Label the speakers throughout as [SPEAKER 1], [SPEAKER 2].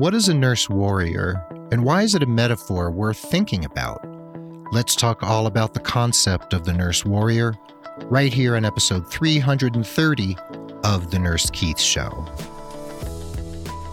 [SPEAKER 1] What is a nurse warrior, and why is it a metaphor worth thinking about? Let's talk all about the concept of the nurse warrior right here in episode 330 of The Nurse Keith Show.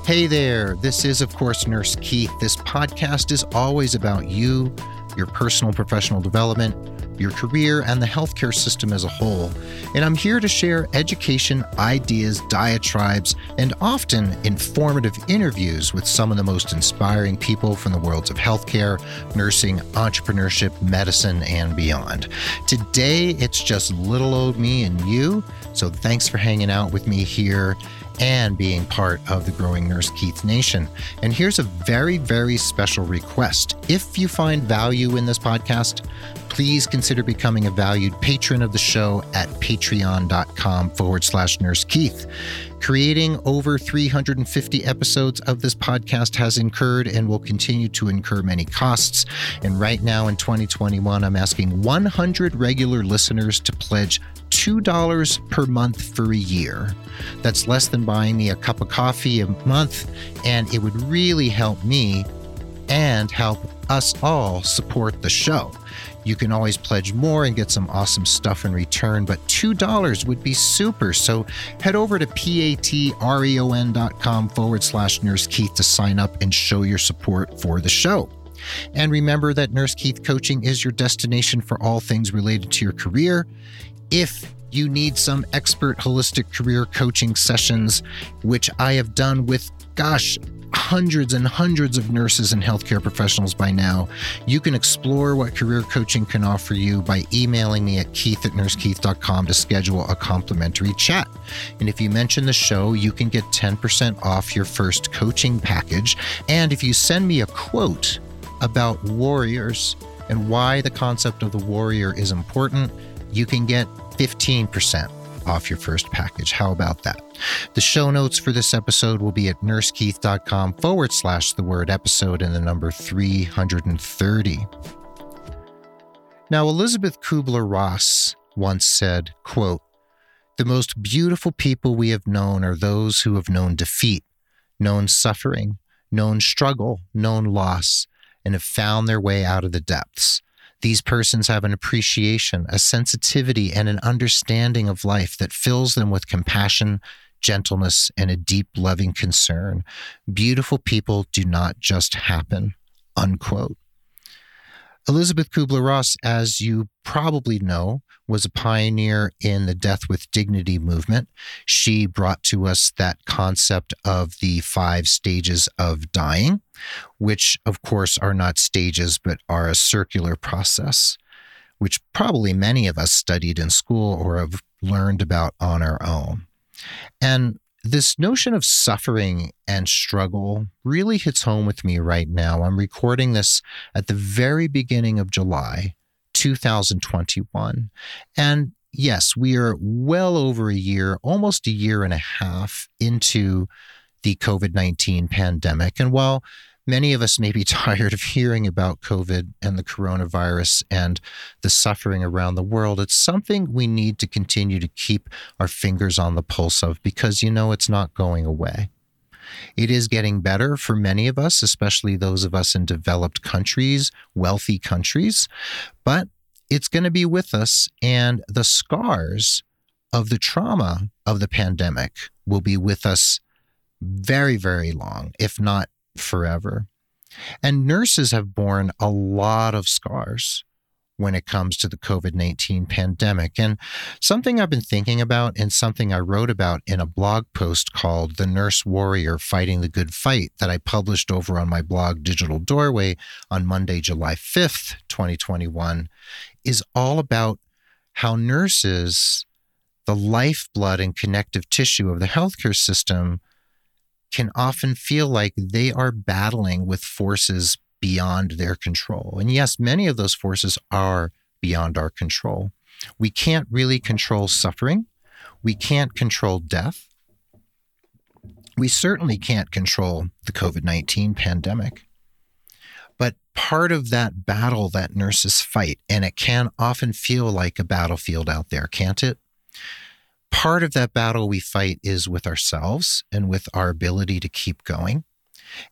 [SPEAKER 1] Hey there, this is, of course, Nurse Keith. This podcast is always about you, your personal professional development, your career, and the healthcare system as a whole. And I'm here to share education, ideas, diatribes, and often informative interviews with some of the most inspiring people from the worlds of healthcare, nursing, entrepreneurship, medicine, and beyond. Today, it's just little old me and you. So thanks for hanging out with me here and being part of the growing Nurse Keith Nation. And here's a very, very special request. If you find value in this podcast, please consider becoming a valued patron of the show at patreon.com forward slash nurse Keith. Creating over 350 episodes of this podcast has incurred and will continue to incur many costs. And right now in 2021, I'm asking 100 regular listeners to pledge $2 per month for a year. That's less than buying me a cup of coffee a month, and it would really help me and help us all support the show. You can always pledge more and get some awesome stuff in return, but $2 would be super. So head over to patreon.com forward slash Nurse Keith to sign up and show your support for the show. And remember that Nurse Keith Coaching is your destination for all things related to your career. If you need some expert holistic career coaching sessions, which I have done with, gosh, hundreds and hundreds of nurses and healthcare professionals by now. You can explore what career coaching can offer you by emailing me at keith at nursekeith.com to schedule a complimentary chat. And if you mention the show, you can get 10% off your first coaching package. And if you send me a quote about warriors and why the concept of the warrior is important, you can get 15% off your first package. How about that? The show notes for this episode will be at nursekeith.com forward slash the word episode and the number 330. Now, Elisabeth Kübler-Ross once said, quote, The most beautiful people we have known are those who have known defeat, known suffering, known struggle, known loss, and have found their way out of the depths. These persons have an appreciation, a sensitivity, and an understanding of life that fills them with compassion, gentleness, and a deep loving concern. Beautiful people do not just happen. Unquote. Elisabeth Kübler-Ross, as you probably know, was a pioneer in the Death with Dignity movement. She brought to us that concept of the five stages of dying, which, of course, are not stages, but are a circular process, which probably many of us studied in school or have learned about on our own. And this notion of suffering and struggle really hits home with me right now. I'm recording this at the very beginning of July 2021. And yes, we are well over a year, almost a year and a half into the COVID 19 pandemic. And while Many of us may be tired of hearing about COVID and the coronavirus and the suffering around the world. It's something we need to continue to keep our fingers on the pulse of because, you know, it's not going away. It is getting better for many of us, especially those of us in developed countries, wealthy countries, but it's going to be with us. And the scars of the trauma of the pandemic will be with us very, very long, if not forever. And nurses have borne a lot of scars when it comes to the COVID 19 pandemic. And something I've been thinking about and something I wrote about in a blog post called The Nurse Warrior Fighting the Good Fight that I published over on my blog Digital Doorway on Monday, July 5th, 2021, is all about how nurses, the lifeblood and connective tissue of the healthcare system, can often feel like they are battling with forces beyond their control. And yes, many of those forces are beyond our control. We can't really control suffering. We can't control death. We certainly can't control the COVID 19 pandemic. But part of that battle that nurses fight, and it can often feel like a battlefield out there, can't it? Part of that battle we fight is with ourselves and with our ability to keep going.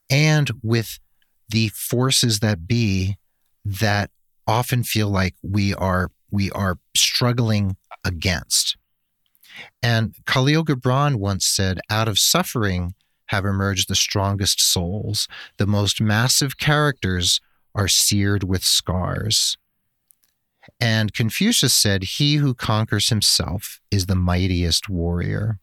[SPEAKER 1] and with the forces that be that often feel like we are we are struggling against. And Kahlil Gibran once said, out of suffering have emerged the strongest souls. The most massive characters are seared with scars. And Confucius said, He who conquers himself is the mightiest warrior.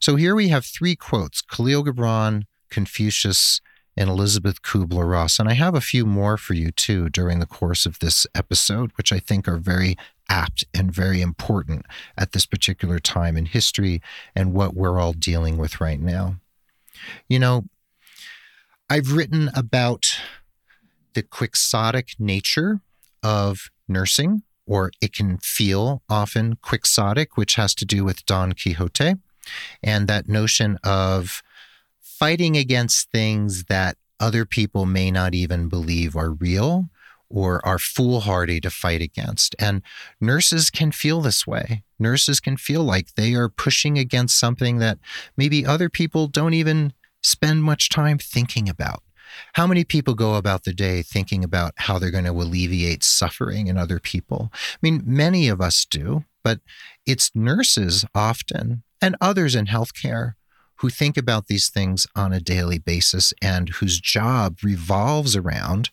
[SPEAKER 1] So here we have three quotes Kahlil Gibran, Confucius, and Elisabeth Kübler-Ross. And I have a few more for you too during the course of this episode, which I think are very apt and very important at this particular time in history and what we're all dealing with right now. You know, I've written about the quixotic nature of nursing, or it can feel often quixotic, which has to do with Don Quixote and that notion of fighting against things that other people may not even believe are real or are foolhardy to fight against. And nurses can feel this way. Nurses can feel like they are pushing against something that maybe other people don't even spend much time thinking about. How many people go about the day thinking about how they're going to alleviate suffering in other people? I mean, many of us do, but it's nurses often and others in healthcare who think about these things on a daily basis and whose job revolves around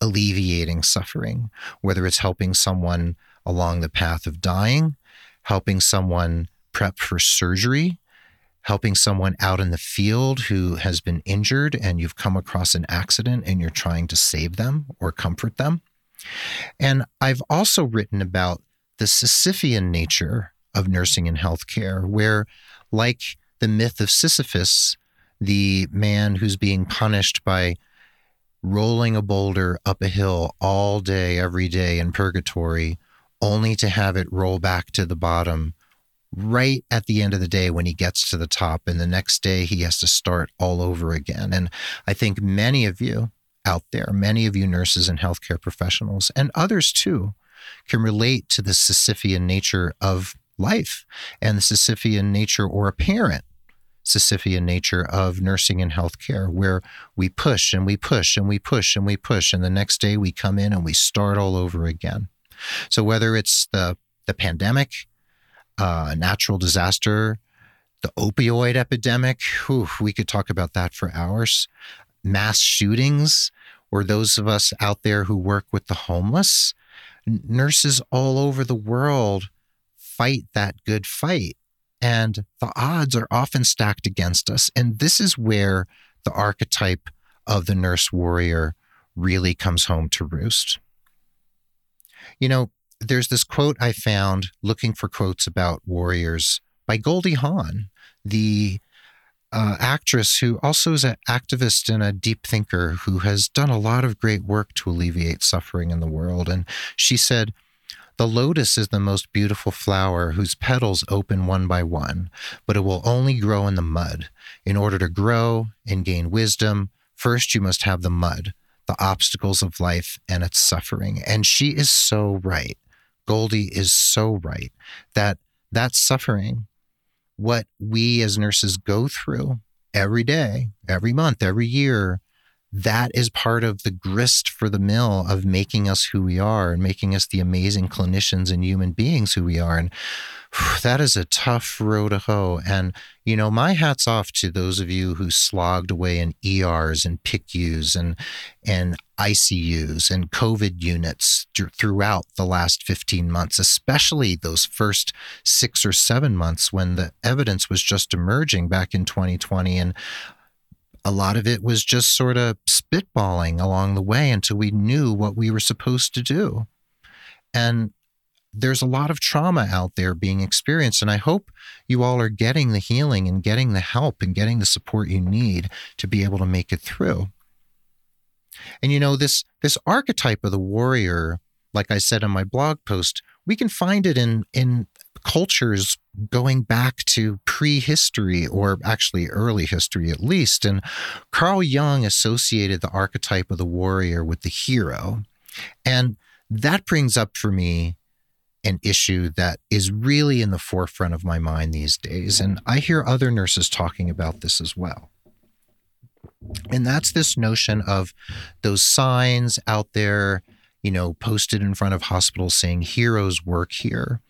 [SPEAKER 1] alleviating suffering, whether it's helping someone along the path of dying, helping someone prep for surgery, helping someone out in the field who has been injured and you've come across an accident and you're trying to save them or comfort them. And I've also written about the Sisyphean nature of nursing and healthcare, where, like the myth of Sisyphus, the man who's being punished by rolling a boulder up a hill all day, every day in purgatory, only to have it roll back to the bottom right at the end of the day when he gets to the top. And the next day he has to start all over again. And I think many of you out there, many of you nurses and healthcare professionals, and others too, can relate to the Sisyphean nature of life and the Sisyphean nature or apparent Sisyphean nature of nursing and healthcare, where we push and we push and we push and we push, and the next day we come in and we start all over again. So whether it's the the pandemic, uh, natural disaster, the opioid epidemic, whew, we could talk about that for hours. Mass shootings, or those of us out there who work with the homeless, nurses all over the world fight that good fight. And the odds are often stacked against us. And this is where the archetype of the nurse warrior really comes home to roost. You know, there's this quote I found looking for quotes about warriors by Goldie Hawn, the uh, actress who also is an activist and a deep thinker who has done a lot of great work to alleviate suffering in the world. And she said, the lotus is the most beautiful flower whose petals open one by one, but it will only grow in the mud. In order to grow and gain wisdom, first you must have the mud, the obstacles of life and its suffering. And she is so right. Goldie is so right that that suffering, what we as nurses go through every day, every month, every year, that is part of the grist for the mill of making us who we are and making us the amazing clinicians and human beings who we are. And that is a tough row to hoe. And, you know, my hat's off to those of you who slogged away in ERs and PICUs and, and ICUs and COVID units throughout the last 15 months, especially those first six or seven months when the evidence was just emerging back in 2020. And a lot of it was just sort of spitballing along the way until we knew what we were supposed to do. And there's a lot of trauma out there being experienced. And I hope you all are getting the healing and getting the help and getting the support you need to be able to make it through. And you know, this this archetype of the warrior, like I said in my blog post, we can find it in in cultures going back to prehistory or actually early history at least. And Carl Jung associated the archetype of the warrior with the hero. And that brings up for me an issue that is really in the forefront of my mind these days. And I hear other nurses talking about this as well. And that's this notion of those signs out there, you know, posted in front of hospitals saying heroes work here,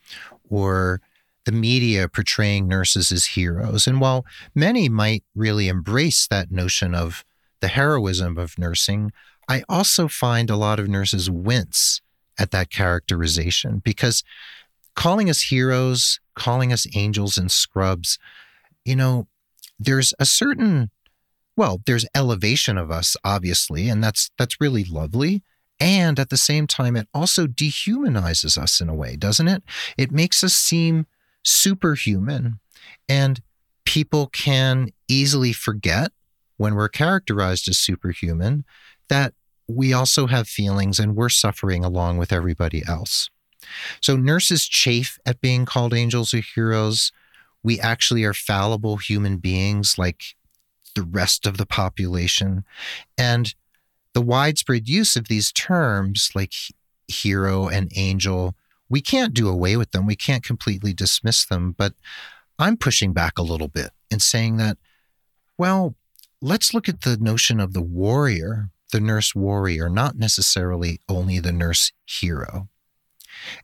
[SPEAKER 1] or the media portraying nurses as heroes. And while many might really embrace that notion of the heroism of nursing, I also find a lot of nurses wince at that characterization because calling us heroes, calling us angels and scrubs, you know, there's a certain well, there's elevation of us obviously, and that's that's really lovely. And at the same time it also dehumanizes us in a way, doesn't it? It makes us seem superhuman and people can easily forget when we're characterized as superhuman that we also have feelings and we're suffering along with everybody else. So nurses chafe at being called angels or heroes. We actually are fallible human beings like the rest of the population. And the widespread use of these terms like hero and angel, we can't do away with them. We can't completely dismiss them. But I'm pushing back a little bit and saying that, well, let's look at the notion of the warrior, the nurse warrior, not necessarily only the nurse hero.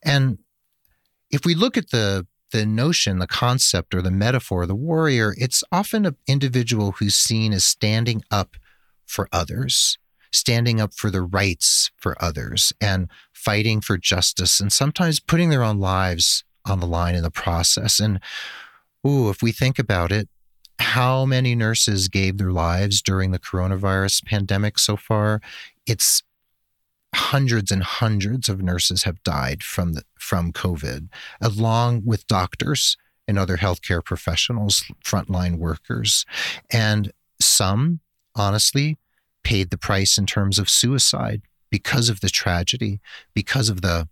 [SPEAKER 1] And if we look at the the notion, the concept, or the metaphor, the warrior, it's often an individual who's seen as standing up for others, standing up for the rights for others, and fighting for justice, and sometimes putting their own lives on the line in the process. And ooh, if we think about it, how many nurses gave their lives during the coronavirus pandemic so far? It's hundreds and hundreds of nurses have died from the, from COVID, along with doctors and other healthcare professionals, frontline workers, and some honestly paid the price in terms of suicide because of the tragedy, because of the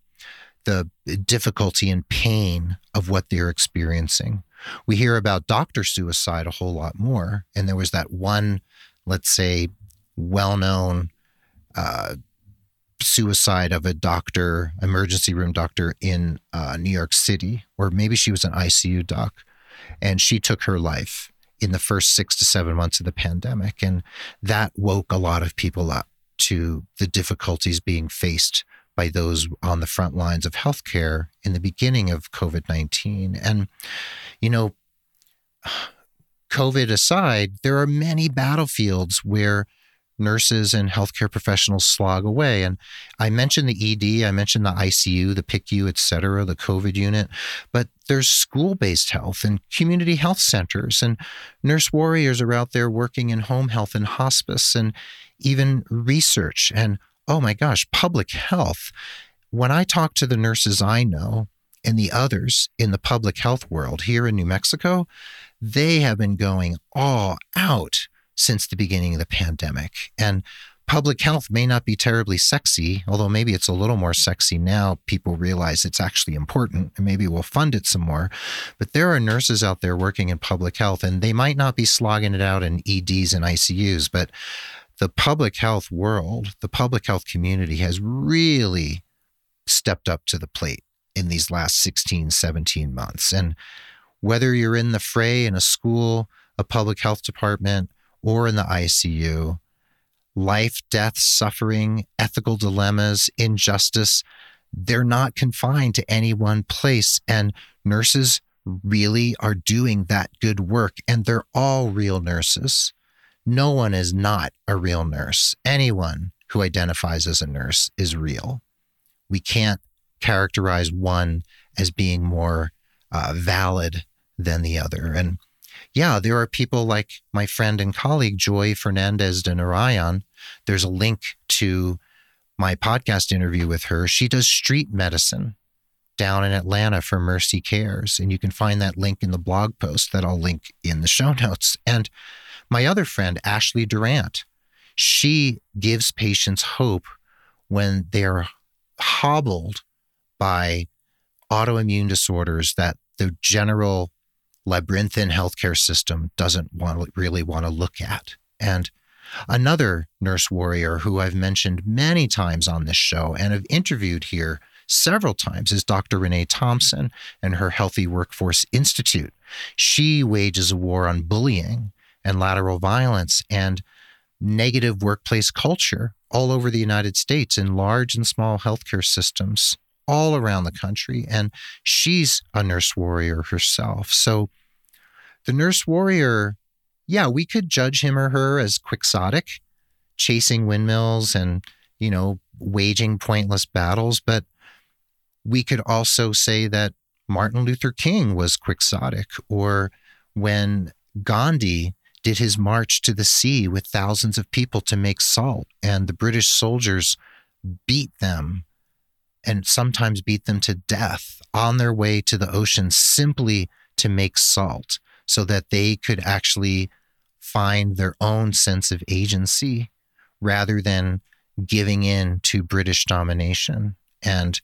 [SPEAKER 1] the difficulty and pain of what they're experiencing. We hear about doctor suicide a whole lot more. And there was that one, let's say, well known uh, suicide of a doctor, emergency room doctor in uh, New York City, or maybe she was an ICU doc, and she took her life in the first six to seven months of the pandemic. And that woke a lot of people up to the difficulties being faced by those on the front lines of healthcare in the beginning of COVID 19. And, you know, COVID aside, there are many battlefields where nurses and healthcare professionals slog away. And I mentioned the ED, I mentioned the ICU, the PICU, et cetera, the COVID unit, but there's school based health and community health centers, and nurse warriors are out there working in home health and hospice and even research and oh my gosh, public health. When I talk to the nurses I know and the others in the public health world here in New Mexico, they have been going all out since the beginning of the pandemic. And public health may not be terribly sexy, although maybe it's a little more sexy now. People realize it's actually important and maybe we'll fund it some more. But there are nurses out there working in public health and they might not be slogging it out in EDs and ICUs, but the public health world, the public health community has really stepped up to the plate in these last 16, 17 months. And whether you're in the fray in a school, a public health department, or in the ICU, life, death, suffering, ethical dilemmas, injustice, they're not confined to any one place. And nurses really are doing that good work, and they're all real nurses. No one is not a real nurse. Anyone who identifies as a nurse is real. We can't characterize one as being more uh, valid than the other. And yeah, there are people like my friend and colleague Joy Fernandez de Narayan. There's a link to my podcast interview with her. She does street medicine down in Atlanta for Mercy Cares. And you can find that link in the blog post that I'll link in the show notes. And my other friend, Ashley Durant, she gives patients hope when they're hobbled by autoimmune disorders that the general labyrinthine healthcare system doesn't want really want to look at. And another nurse warrior who I've mentioned many times on this show and have interviewed here several times is Dr. Renee Thompson and her Healthy Workforce Institute. She wages a war on bullying and lateral violence. And negative workplace culture all over the United States in large and small healthcare systems all around the country. And she's a nurse warrior herself. So the nurse warrior, yeah, we could judge him or her as quixotic, chasing windmills and, you know, waging pointless battles. But we could also say that Martin Luther King was quixotic, or when Gandhi did his march to the sea with thousands of people to make salt, and the British soldiers beat them and sometimes beat them to death on their way to the ocean simply to make salt so that they could actually find their own sense of agency rather than giving in to British domination and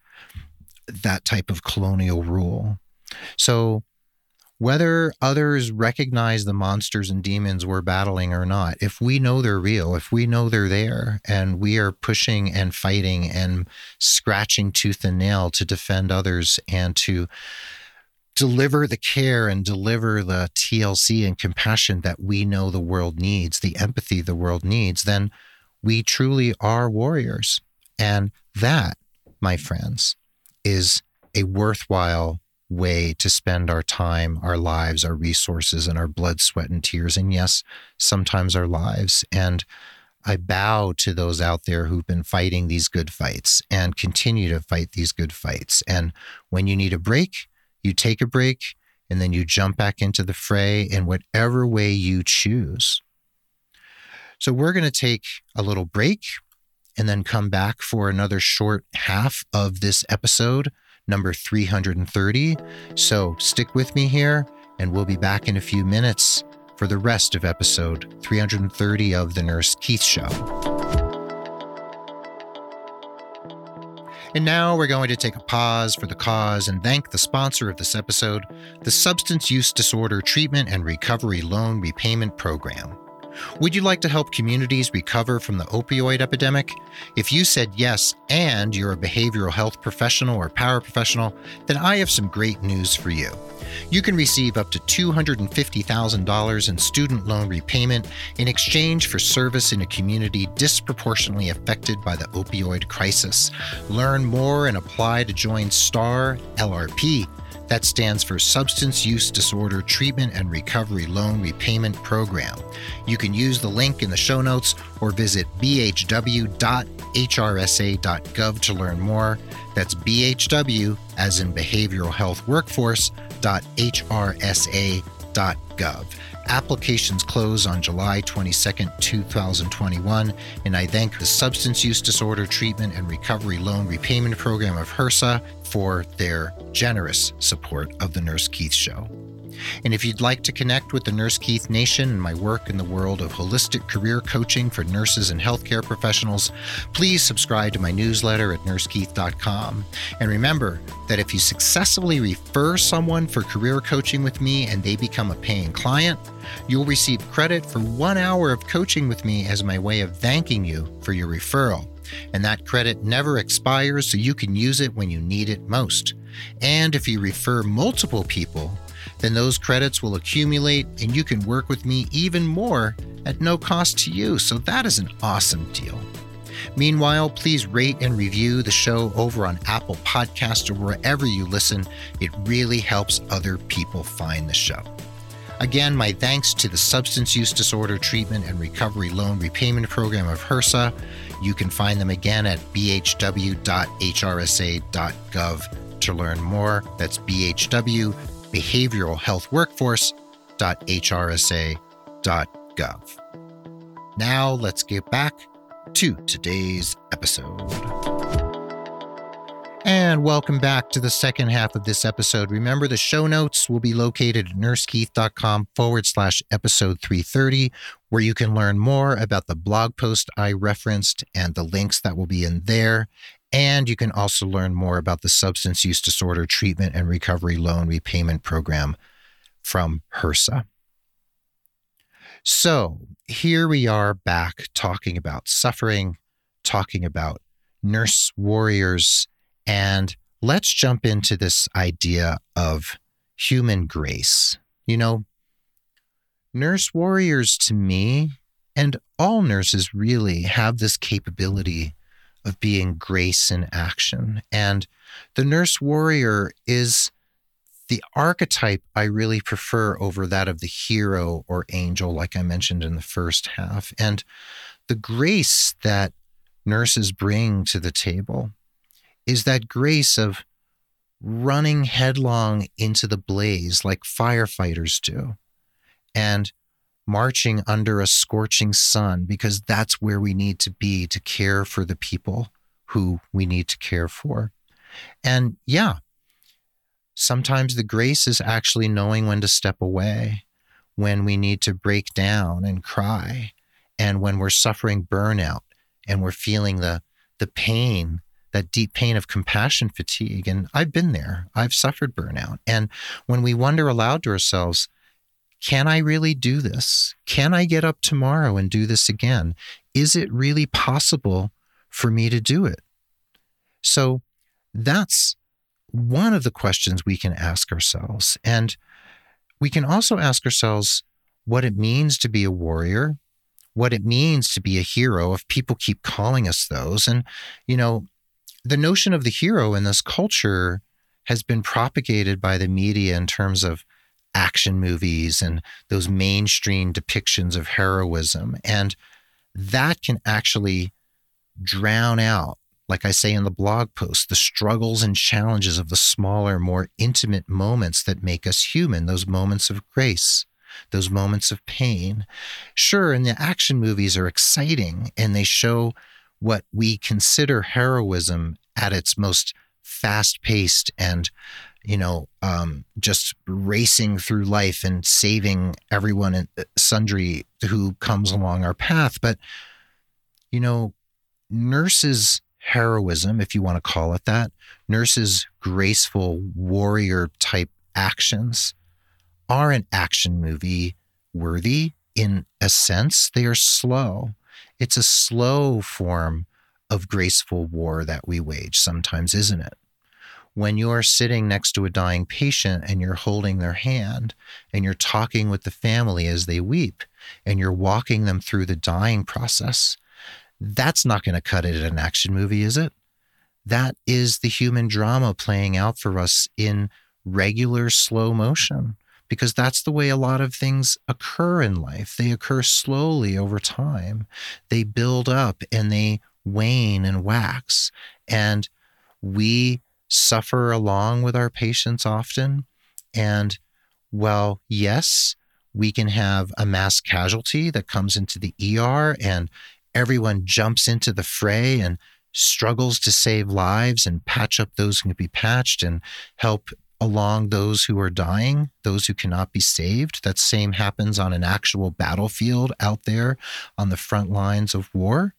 [SPEAKER 1] that type of colonial rule. So whether others recognize the monsters and demons we're battling or not, if we know they're real, if we know they're there, and we are pushing and fighting and scratching tooth and nail to defend others and to deliver the care and deliver the TLC and compassion that we know the world needs, the empathy the world needs, then we truly are warriors. And that, my friends, is a worthwhile way to spend our time, our lives, our resources, and our blood, sweat, and tears. And yes, sometimes our lives. And I bow to those out there who've been fighting these good fights and continue to fight these good fights. And when you need a break, you take a break and then you jump back into the fray in whatever way you choose. So we're going to take a little break and then come back for another short half of this episode number 330. So stick with me here, and we'll be back in a few minutes for the rest of episode 330 of The Nurse Keith Show. And now we're going to take a pause for the cause and thank the sponsor of this episode, the Substance Use Disorder Treatment and Recovery Loan Repayment Program. Would you like to help communities recover from the opioid epidemic? If you said yes and you're a behavioral health professional or paraprofessional, then I have some great news for you. You can receive up to $250,000 in student loan repayment in exchange for service in a community disproportionately affected by the opioid crisis. Learn more and apply to join STAR LRP that stands for Substance Use Disorder Treatment and Recovery Loan Repayment Program. You can use the link in the show notes or visit bhw.hrsa.gov to learn more. That's BHW, as in Behavioral Health Workforce.hrsa.gov. Applications close on July 22, 2021, and I thank the Substance Use Disorder Treatment and Recovery Loan Repayment Program of HRSA for their generous support of the Nurse Keith Show. And if you'd like to connect with the Nurse Keith Nation and my work in the world of holistic career coaching for nurses and healthcare professionals, please subscribe to my newsletter at nursekeith.com. And remember that if you successfully refer someone for career coaching with me and they become a paying client, you'll receive credit for one hour of coaching with me as my way of thanking you for your referral. And that credit never expires, so you can use it when you need it most. And if you refer multiple people, then those credits will accumulate and you can work with me even more at no cost to you. So that is an awesome deal. Meanwhile, please rate and review the show over on Apple Podcast or wherever you listen. It really helps other people find the show. Again, my thanks to the Substance Use Disorder Treatment and Recovery Loan Repayment Program of HRSA. You can find them again at bhw.hrsa.gov to learn more. That's BHW behavioral health workforce.hrsa.gov. Now let's get back to today's episode. And welcome back to the second half of this episode. Remember, the show notes will be located at nursekeith.com forward slash episode 330, where you can learn more about the blog post I referenced and the links that will be in there. And you can also learn more about the Substance Use Disorder Treatment and Recovery Loan Repayment Program from HRSA. So here we are back talking about suffering, talking about nurse warriors, and let's jump into this idea of human grace. You know, nurse warriors to me, and all nurses really have this capability of being grace in action. And the nurse warrior is the archetype I really prefer over that of the hero or angel, like I mentioned in the first half. And the grace that nurses bring to the table is that grace of running headlong into the blaze like firefighters do and marching under a scorching sun because that's where we need to be to care for the people who we need to care for. And yeah, sometimes the grace is actually knowing when to step away, when we need to break down and cry, and when we're suffering burnout and we're feeling the the pain that deep pain of compassion fatigue. And I've been there. I've suffered burnout. And when we wonder aloud to ourselves can I really do this? Can I get up tomorrow and do this again? Is it really possible for me to do it? So that's one of the questions we can ask ourselves. And we can also ask ourselves what it means to be a warrior what it means to be a hero if people keep calling us those. And, you know, the notion of the hero in this culture has been propagated by the media in terms of action movies and those mainstream depictions of heroism. And that can actually drown out, like I say in the blog post, the struggles and challenges of the smaller, more intimate moments that make us human, those moments of grace those moments of pain. Sure, and the action movies are exciting and they show what we consider heroism at its most fast paced and you know um, just racing through life and saving everyone and uh, sundry who comes along our path but you know nurses heroism if you want to call it that nurses graceful warrior type actions are an action movie worthy in a sense. They are slow. It's a slow form of graceful war that we wage sometimes, isn't it? When you're sitting next to a dying patient and you're holding their hand and you're talking with the family as they weep and you're walking them through the dying process, that's not going to cut it in an action movie, is it? That is the human drama playing out for us in regular slow motion because that's the way a lot of things occur in life. They occur slowly over time, they build up and they wane and wax. And we suffer along with our patients often. And well, yes, we can have a mass casualty that comes into the ER and everyone jumps into the fray and struggles to save lives and patch up those who can be patched and help along those who are dying, those who cannot be saved. That same happens on an actual battlefield out there on the front lines of war.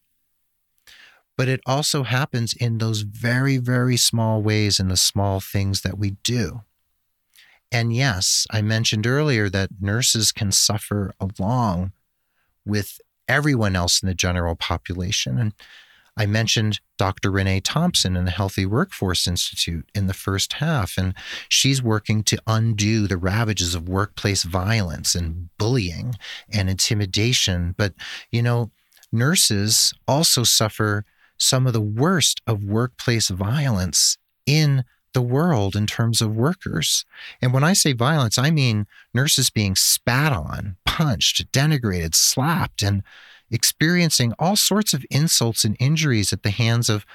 [SPEAKER 1] But it also happens in those very, very small ways, in the small things that we do. And yes, I mentioned earlier that nurses can suffer along with everyone else in the general population. And I mentioned Dr. Renee Thompson in the Healthy Workforce Institute in the first half, and she's working to undo the ravages of workplace violence and bullying and intimidation. But, you know, nurses also suffer some of the worst of workplace violence in the world in terms of workers. And when I say violence, I mean nurses being spat on, punched, denigrated, slapped, and experiencing all sorts of insults and injuries at the hands of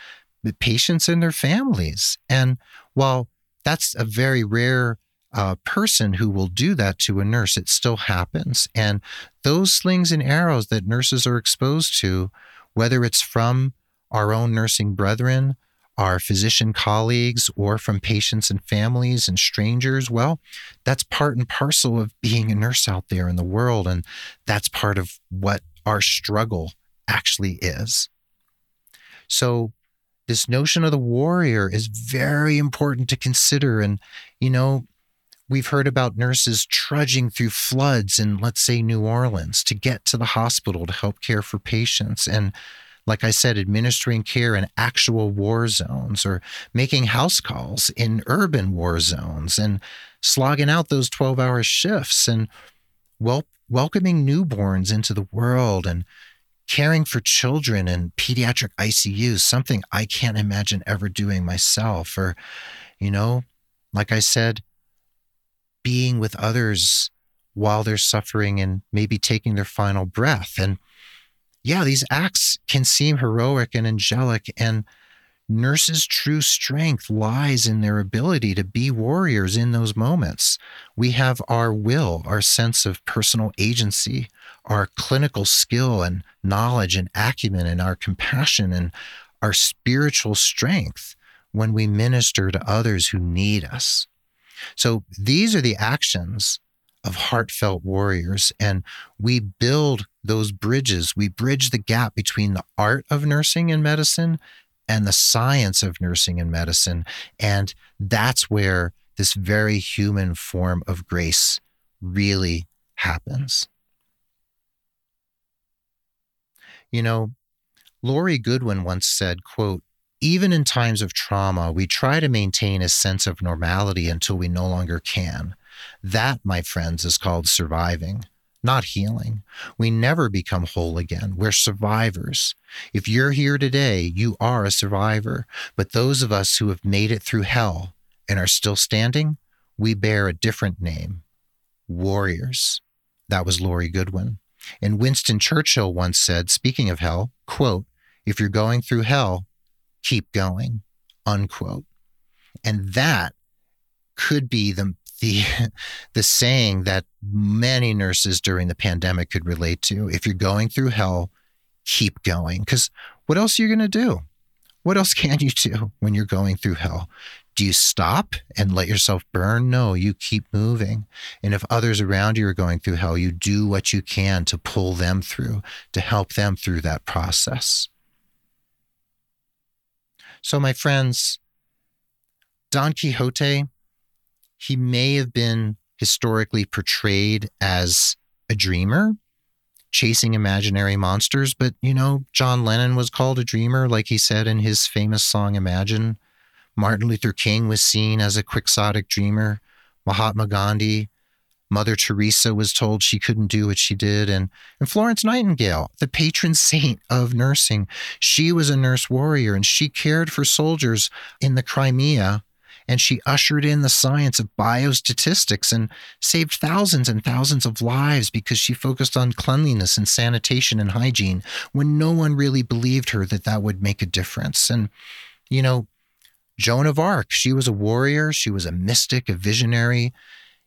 [SPEAKER 1] the patients and their families. And while that's a very rare uh, person who will do that to a nurse, it still happens. And those slings and arrows that nurses are exposed to, whether it's from our own nursing brethren, our physician colleagues, or from patients and families and strangers, well, that's part and parcel of being a nurse out there in the world. And that's part of what our struggle actually is. So, this notion of the warrior is very important to consider. And, you know, we've heard about nurses trudging through floods in, let's say, New Orleans to get to the hospital to help care for patients. And, like I said, administering care in actual war zones or making house calls in urban war zones and slogging out those 12 hour shifts and well, welcoming newborns into the world and caring for children in pediatric ICUs, something I can't imagine ever doing myself. Or, you know, like I said, being with others while they're suffering and maybe taking their final breath. And yeah, these acts can seem heroic and angelic. And nurses' true strength lies in their ability to be warriors in those moments. We have our will, our sense of personal agency, our clinical skill and knowledge and acumen, and our compassion and our spiritual strength when we minister to others who need us. So these are the actions of heartfelt warriors. And we build those bridges. We bridge the gap between the art of nursing and medicine and the science of nursing and medicine. And that's where this very human form of grace really happens. You know, Laurie Goodwin once said, quote, even in times of trauma, we try to maintain a sense of normality until we no longer can. That, my friends, is called surviving, not healing. We never become whole again. We're survivors. If you're here today, you are a survivor. But those of us who have made it through hell and are still standing, we bear a different name warriors. That was Laurie Goodwin. And Winston Churchill once said, speaking of hell, quote, if you're going through hell, keep going, unquote. And that could be the the the saying that many nurses during the pandemic could relate to. If you're going through hell, keep going. Because what else are you going to do? What else can you do when you're going through hell? Do you stop and let yourself burn? No, you keep moving. And if others around you are going through hell, you do what you can to pull them through, to help them through that process. So, my friends, Don Quixote, he may have been historically portrayed as a dreamer, chasing imaginary monsters, but you know, John Lennon was called a dreamer, like he said in his famous song Imagine. Martin Luther King was seen as a quixotic dreamer. Mahatma Gandhi Mother Teresa was told she couldn't do what she did. And, and Florence Nightingale, the patron saint of nursing, she was a nurse warrior and she cared for soldiers in the Crimea and she ushered in the science of biostatistics and saved thousands and thousands of lives because she focused on cleanliness and sanitation and hygiene when no one really believed her that that would make a difference. And, you know, Joan of Arc, she was a warrior, she was a mystic, a visionary.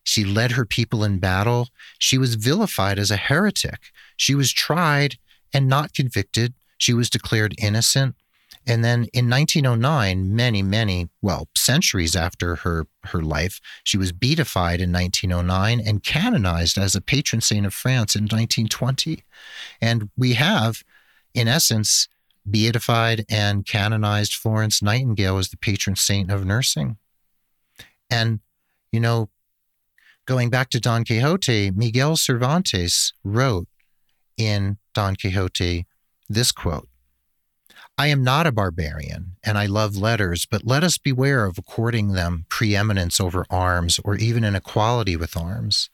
[SPEAKER 1] She led her people in battle. She was vilified as a heretic. She was tried and not convicted. She was declared innocent. And then in 1909, many, many, well, centuries after her, her life, she was beatified in 1909 and canonized as a patron saint of France in 1920. And we have, in essence, beatified and canonized Florence Nightingale as the patron saint of nursing. And, you know, Going back to Don Quixote, Miguel Cervantes wrote in Don Quixote this quote I am not a barbarian, and I love letters, but let us beware of according them preeminence over arms, or even an equality with arms.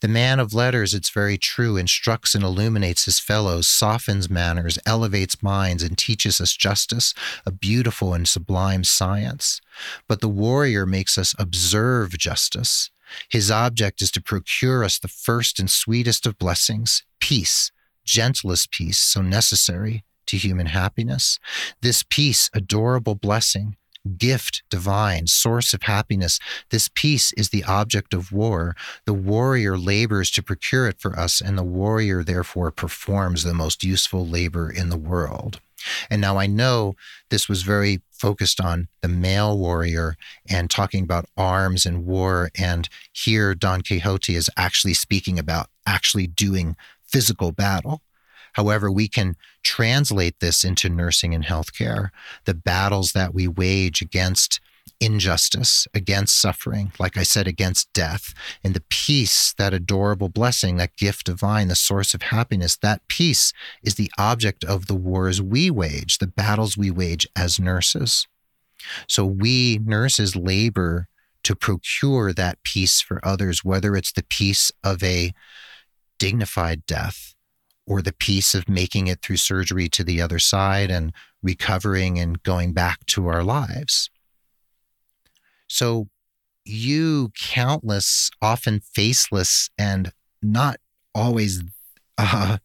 [SPEAKER 1] The man of letters, it's very true, instructs and illuminates his fellows, softens manners, elevates minds, and teaches us justice, a beautiful and sublime science. But the warrior makes us observe justice, his object is to procure us the first and sweetest of blessings, peace, gentlest peace, so necessary to human happiness. This peace, adorable blessing, gift divine, source of happiness. This peace is the object of war. The warrior labors to procure it for us, and the warrior therefore performs the most useful labor in the world. And now I know this was very focused on the male warrior and talking about arms and war. And here, Don Quixote is actually speaking about actually doing physical battle. However, we can translate this into nursing and healthcare, the battles that we wage against injustice, against suffering, like I said, against death, and the peace, that adorable blessing, that gift divine, the source of happiness, that peace is the object of the wars we wage, the battles we wage as nurses. So we nurses labor to procure that peace for others, whether it's the peace of a dignified death or the peace of making it through surgery to the other side and recovering and going back to our lives. So, you countless, often faceless and not always uh,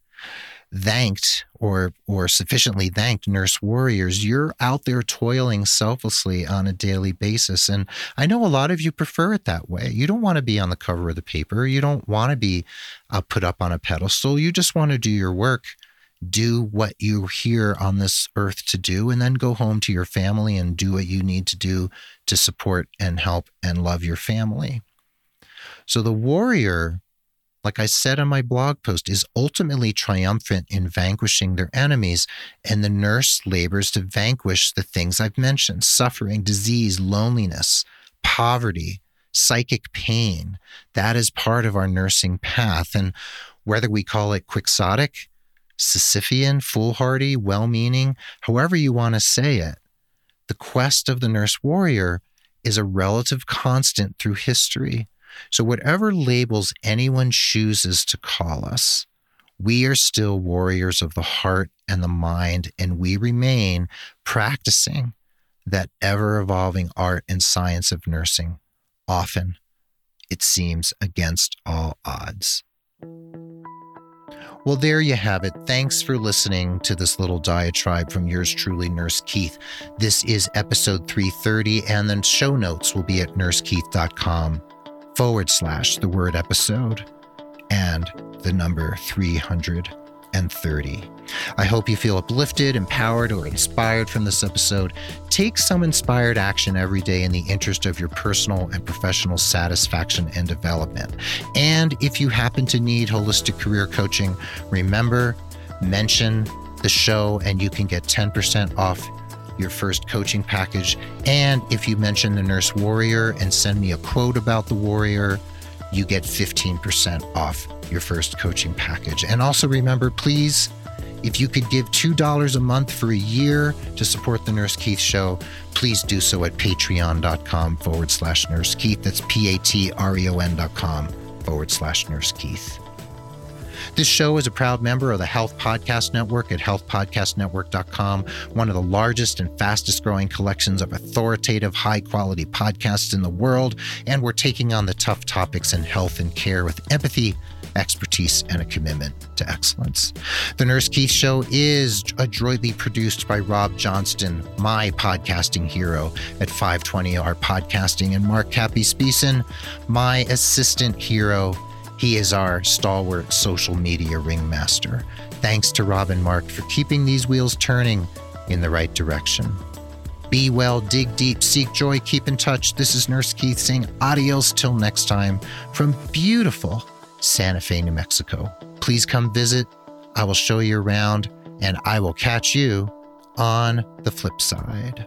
[SPEAKER 1] thanked or or sufficiently thanked nurse warriors you're out there toiling selflessly on a daily basis. And i know a lot of you prefer it that way. You don't want to be on the cover of the paper. You don't want to be uh, put up on a pedestal. You just want to do your work do what you're here on this earth to do and then go home to your family and do what you need to do to support and help and love your family. So the warrior like I said on my blog post, is ultimately triumphant in vanquishing their enemies, and the nurse labors to vanquish the things I've mentioned suffering, disease, loneliness, poverty, psychic pain. That is part of our nursing path. And whether we call it quixotic, Sisyphean, foolhardy, well meaning, however you want to say it, the quest of the nurse warrior is a relative constant through history. So, whatever labels anyone chooses to call us, we are still warriors of the heart and the mind, and we remain practicing that ever evolving art and science of nursing, often, it seems, against all odds. Well, there you have it. Thanks for listening to this little diatribe from yours truly, Nurse Keith. This is episode 330, and then show notes will be at nursekeith.com forward slash the word episode and the number 330. I hope you feel uplifted, empowered, or inspired from this episode. Take some inspired action every day in the interest of your personal and professional satisfaction and development. And if you happen to need holistic career coaching, remember, mention the show and you can get 10% off your first coaching package. And if you mention the Nurse Warrior and send me a quote about the Warrior, you get 15% off your first coaching package. And also remember, please, if you could give $2 a month for a year to support the Nurse Keith Show, please do so at patreon.com forward slash Nurse Keith. That's P A T R E O N dot com forward slash Nurse Keith. This show is a proud member of the Health Podcast Network at healthpodcastnetwork.com, one of the largest and fastest growing collections of authoritative, high quality podcasts in the world. And we're taking on the tough topics in health and care with empathy, expertise, and a commitment to excellence. The Nurse Keith Show is adroitly produced by Rob Johnston, my podcasting hero at 520R Podcasting, and Mark Cappy Speeson, my assistant hero he is our stalwart social media ringmaster. Thanks to Rob and Mark for keeping these wheels turning in the right direction. Be well, dig deep, seek joy, keep in touch. This is Nurse Keith saying adios till next time from beautiful Santa Fe, New Mexico. Please come visit. I will show you around, and I will catch you on the flip side.